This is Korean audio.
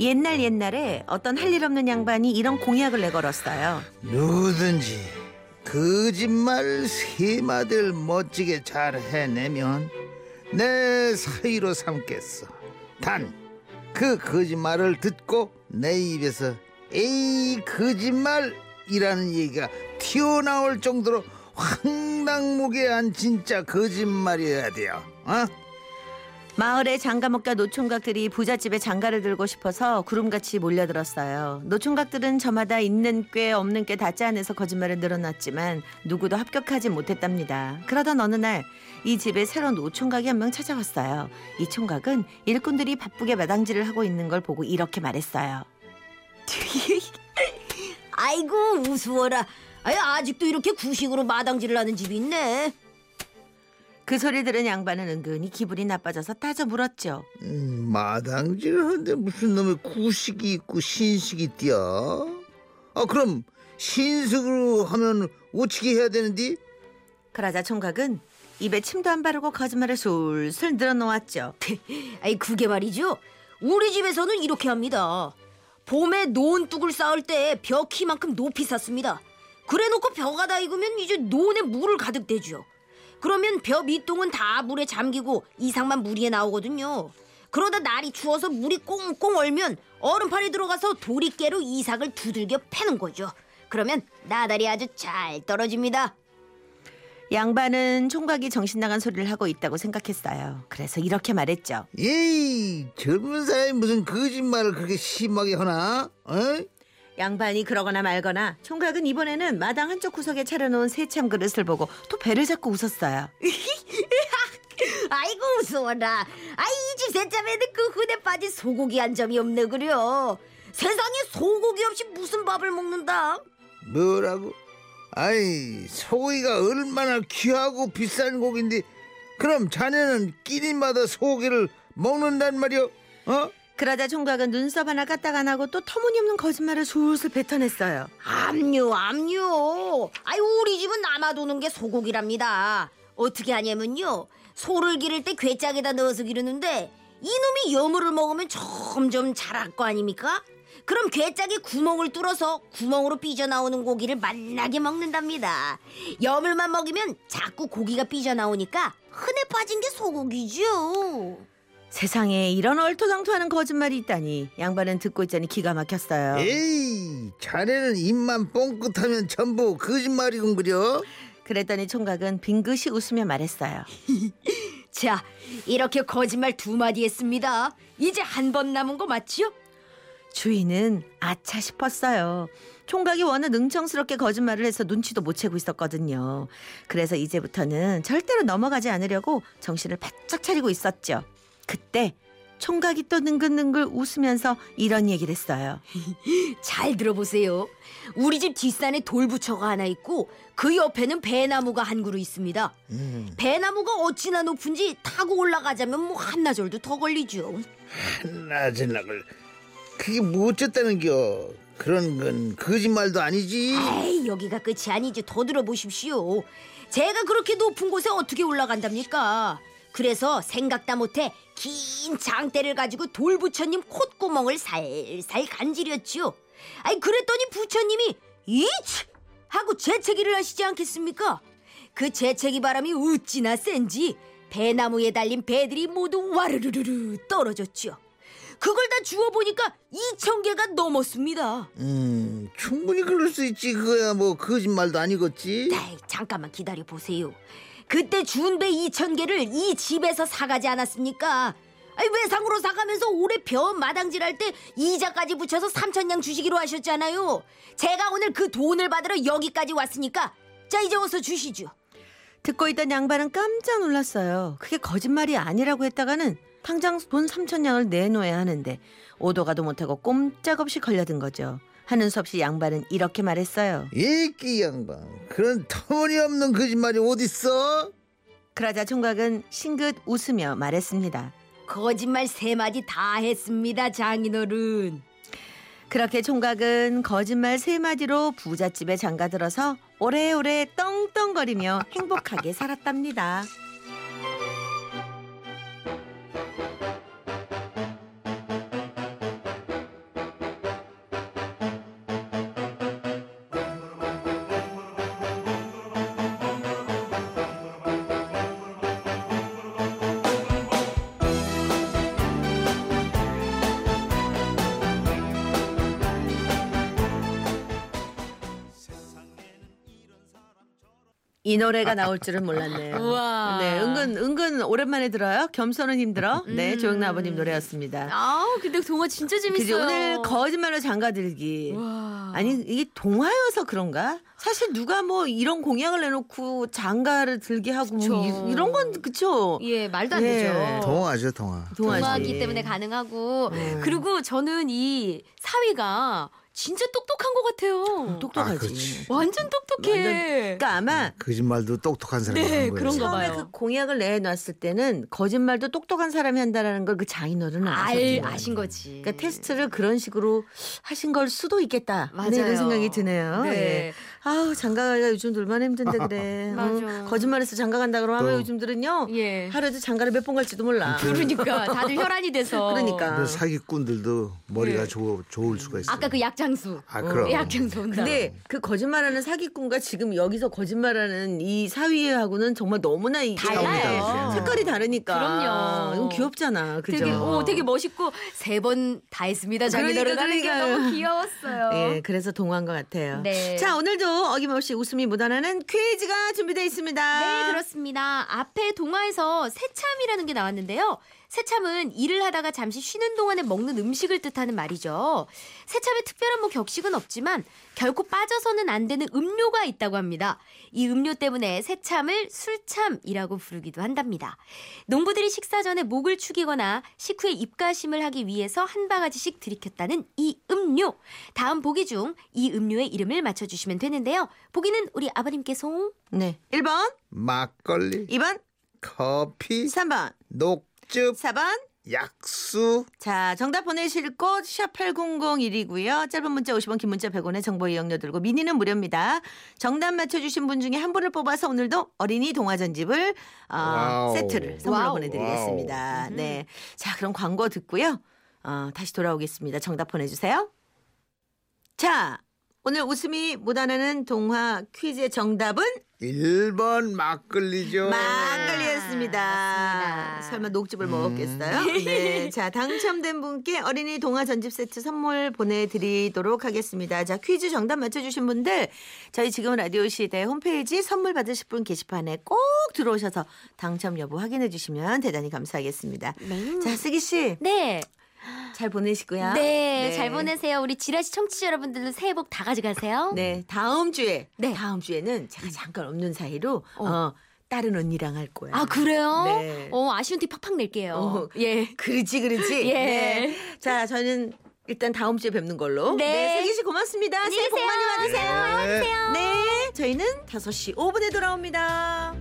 옛날 옛날에 어떤 할 일 없는 양반이 이런 공약을 내걸었어요. 누구든지 거짓말 세 마디를 멋지게 잘 해내면 내 사이로 삼겠어. 단 그 거짓말을 듣고 내 입에서 에이 거짓말이라는 얘기가 튀어나올 정도로 황당무계한 진짜 거짓말이어야 돼요. 어? 마을의 장가목과 노총각들이 부잣집에 장가를 들고 싶어서 구름같이 몰려들었어요. 노총각들은 저마다 있는 꽤 없는 꽤다 짜내서 거짓말을 늘어놨지만 누구도 합격하지 못했답니다. 그러던 어느 날 이 집에 새로운 노총각이 한 명 찾아왔어요. 이 총각은 일꾼들이 바쁘게 마당질을 하고 있는 걸 보고 이렇게 말했어요. 아이고 우스워라. 아직도 이렇게 구식으로 마당질을 하는 집이 있네. 그 소리 들은 양반은 은근히 기분이 나빠져서 따져 물었죠. 음, 마당질을 하는데 무슨 놈의 구식이 있고 신식이 있디야? 아 그럼 신식으로 하면 오치기 해야 되는데? 그러자 총각은 입에 침도 안 바르고 거짓말을 술술 늘어놓았죠. 아이 그게 말이죠. 우리 집에서는 이렇게 합니다. 봄에 논둑을 쌓을 때벼 키만큼 높이 쌓습니다. 그래놓고 벼가 다 익으면 이제 논에 물을 가득 대죠. 그러면 벼 밑동은 다 물에 잠기고 이상만 물 위에 나오거든요. 그러다 날이 추워서 물이 꽁꽁 얼면 얼음판에 들어가서 도리깨로 이삭을 두들겨 패는 거죠. 그러면 나달이 아주 잘 떨어집니다. 양반은 총각이 정신 나간 소리를 하고 있다고 생각했어요. 그래서 이렇게 말했죠. 에이 젊은 사람이 무슨 거짓말을 그렇게 심하게 하나? 어? 양반이 그러거나 말거나 총각은 이번에는 마당 한쪽 구석에 차려놓은 새참 그릇을 보고 또 배를 잡고 웃었어요. 아이고 무서워라. 아이 집 새참에는 그 흔해 빠진 소고기 한 점이 없네 그려. 세상에 소고기 없이 무슨 밥을 먹는다? 뭐라고? 아이 소고기가 얼마나 귀하고 비싼 고기인데 그럼 자네는 끼니마다 소고기를 먹는단 말이오? 어? 그러자 총각은 눈썹 하나 까딱 안 하고 또 터무니없는 거짓말을 술술 뱉어냈어요. 암요 암요. 아이 우리 집은 남아도는 게 소고기랍니다. 어떻게 하냐면요. 소를 기를 때 괴짝에다 넣어서 기르는데 이놈이 여물을 먹으면 점점 자랄 거 아닙니까? 그럼 괴짝에 구멍을 뚫어서 구멍으로 삐져나오는 고기를 맛나게 먹는답니다. 여물만 먹이면 자꾸 고기가 삐져나오니까 흔해 빠진 게 소고기죠. 세상에 이런 얼토당토하는 거짓말이 있다니 양반은 듣고 있자니 기가 막혔어요. 에이 자네는 입만 뻥끗하면 전부 거짓말이군 그려? 그랬더니 총각은 빙긋이 웃으며 말했어요. 자, 이렇게 거짓말 두 마디 했습니다. 이제 한 번 남은 거 맞지요? 주인은 아차 싶었어요. 총각이 워낙 능청스럽게 거짓말을 해서 눈치도 못 채고 있었거든요. 그래서 이제부터는 절대로 넘어가지 않으려고 정신을 바짝 차리고 있었죠. 그때 총각이 또 능글능글 웃으면서 이런 얘기를 했어요. 잘 들어보세요. 우리 집 뒷산에 돌부처가 하나 있고 그 옆에는 배나무가 한 그루 있습니다. 음, 배나무가 어찌나 높은지 타고 올라가자면 뭐 한나절도 더 걸리죠. 한나절락을 그게 뭐 어쨌다는겨? 그런 건 거짓말도 아니지. 에이 여기가 끝이 아니지 더 들어보십시오. 제가 그렇게 높은 곳에 어떻게 올라간답니까? 그래서 생각다 못해 긴 장대를 가지고 돌부처님 콧구멍을 살살 간지렸지요. 아이 그랬더니 부처님이 이치 하고 재채기를 하시지 않겠습니까? 그 재채기 바람이 어찌나 센지 배나무에 달린 배들이 모두 와르르르르 떨어졌죠. 그걸 다 주워 보니까 2천 개가 넘었습니다. 음 충분히 그럴 수 있지 그거야 뭐 거짓말도 아니겠지. 에이, 잠깐만 기다려 보세요. 그때 준배 2천 개를 이 집에서 사가지 않았습니까? 아니, 외상으로 사가면서 올해 벼 마당질할 때 이자까지 붙여서 3천 냥 주시기로 하셨잖아요. 제가 오늘 그 돈을 받으러 여기까지 왔으니까 자 이제 어서 주시죠. 듣고 있던 양반은 깜짝 놀랐어요. 그게 거짓말이 아니라고 했다가는 당장 돈 3천 냥을 내놓아야 하는데 오도 가도 못하고 꼼짝없이 걸려든 거죠. 하는 수 없이 양반은 이렇게 말했어요. 이끼 양반 그런 터무니없는 거짓말이 어딨어? 그러자 총각은 싱긋 웃으며 말했습니다. 거짓말 세 마디 다 했습니다, 장인어른. 그렇게 총각은 거짓말 세 마디로 부잣집에 장가들어서 오래오래 떵떵거리며 행복하게 살았답니다. 이 노래가 나올 줄은 몰랐네요. 우와. 네, 은근 은근 오랜만에 들어요. 겸손은 힘들어. 네, 음. 조영남 아버님 노래였습니다. 아, 근데 동화 진짜 재밌어요. 오늘 거짓말로 장가들기. 와. 아니 이게 동화여서 그런가? 사실 누가 뭐 이런 공약을 내놓고 장가를 들게 하고 뭐. 이, 런건 그쵸? 예, 말도 안 예. 되죠. 동화죠 동화. 동화지. 동화기 때문에 가능하고 네. 그리고 저는 이 사위가 진짜 똑똑한 것 같아요. 똑똑하지. 아, 그렇지. 완전 똑똑해. 그러니까 아마 거짓말도 똑똑한 사람이 네, 하는 거예요. 그런가 처음에 봐요. 그 공약을 내놨을 때는 거짓말도 똑똑한 사람이 한다라는 걸 그 장인어른은 알 아셨죠. 아신 거지. 그러니까 테스트를 그런 식으로 하신 걸 수도 있겠다. 맞아요. 네, 이런 생각이 드네요. 네. 예. 아우 장가가 요즘 얼마나 힘든데 그래. 맞아. 응, 거짓말해서 장가 간다 그러면. 요즘들은요. 예. 하루에도 장가를 몇 번 갈지도 몰라. 그러니까 다들 혈안이 돼서. 그러니까. 사기꾼들도 머리가 예. 좋, 좋을 수가 있어요. 아까 그 약장수. 아 그럼. 약장수 온다. 근데 그 거짓말하는 사기꾼과 지금 여기서 거짓말하는 이 사위하고는 정말 너무나 이게 달라요. 다르죠. 색깔이 다르니까. 그럼요. 이건 귀엽잖아. 그죠? 되게 오 되게 멋있고 세 번 다 했습니다. 자기 그러니까, 노래가 하는 게 그러니까요. 너무 귀여웠어요. 예, 그래서 동화인 것 같아요. 네. 자, 오늘도 어김없이 웃음이 묻어나는 퀴즈가 준비되어 있습니다. 네, 그렇습니다. 앞에 동화에서 새참이라는 게 나왔는데요. 새참은 일을 하다가 잠시 쉬는 동안에 먹는 음식을 뜻하는 말이죠. 새참에 특별한 뭐 격식은 없지만 결코 빠져서는 안 되는 음료가 있다고 합니다. 이 음료 때문에 새참을 술참이라고 부르기도 한답니다. 농부들이 식사 전에 목을 축이거나 식후에 입가심을 하기 위해서 한 바가지씩 들이켰다는 이 음료. 다음 보기 중 이 음료의 이름을 맞춰주시면 되는데요. 보기는 우리 아버님께서 네. 1번, 막걸리, 2번, 커피, 3번, 녹즙, 4번. 약수. 자, 정답 보내실 곳 샵 8001이고요. 짧은 문자 50원, 긴 문자 100원의 정보 이용료 들고 미니는 무료입니다. 정답 맞춰주신 분 중에 한 분을 뽑아서 오늘도 어린이 동화전집을 어, wow. 세트를 선물로 wow. 보내드리겠습니다. wow. 네. 자, 그럼 광고 듣고요. 어, 다시 돌아오겠습니다. 정답 보내주세요. 자, 오늘 웃음이 묻어나는 동화 퀴즈의 정답은 1번 막걸리죠. 막걸리였습니다. 맞습니다. 설마 녹즙을 먹었겠어요? 네. 자, 당첨된 분께 어린이 동화 전집 세트 선물 보내드리도록 하겠습니다. 자, 퀴즈 정답 맞춰주신 분들, 저희 지금 라디오 시대 홈페이지 선물 받으실 분 게시판에 꼭 들어오셔서 당첨 여부 확인해 주시면 대단히 감사하겠습니다. 네. 자, 슬기 씨, 네. 잘 보내시고요. 네, 잘 보내세요. 우리 지라시 청취자 여러분들도 새해 복 다 가져가세요. 네, 다음 주에, 네. 다음 주에는 제가 잠깐 없는 사이로, 어, 다른 언니랑 할 거예요. 아, 그래요? 네. 어, 아쉬운 티 팍팍 낼게요. 어, 예. 그렇지, 그렇지. 예. 네. 자, 저는 일단 다음 주에 뵙는 걸로. 네. 슬기 씨 고맙습니다. 새해 복 많이. 받으세요. 네. 네. 저희는 5시 5분에 돌아옵니다.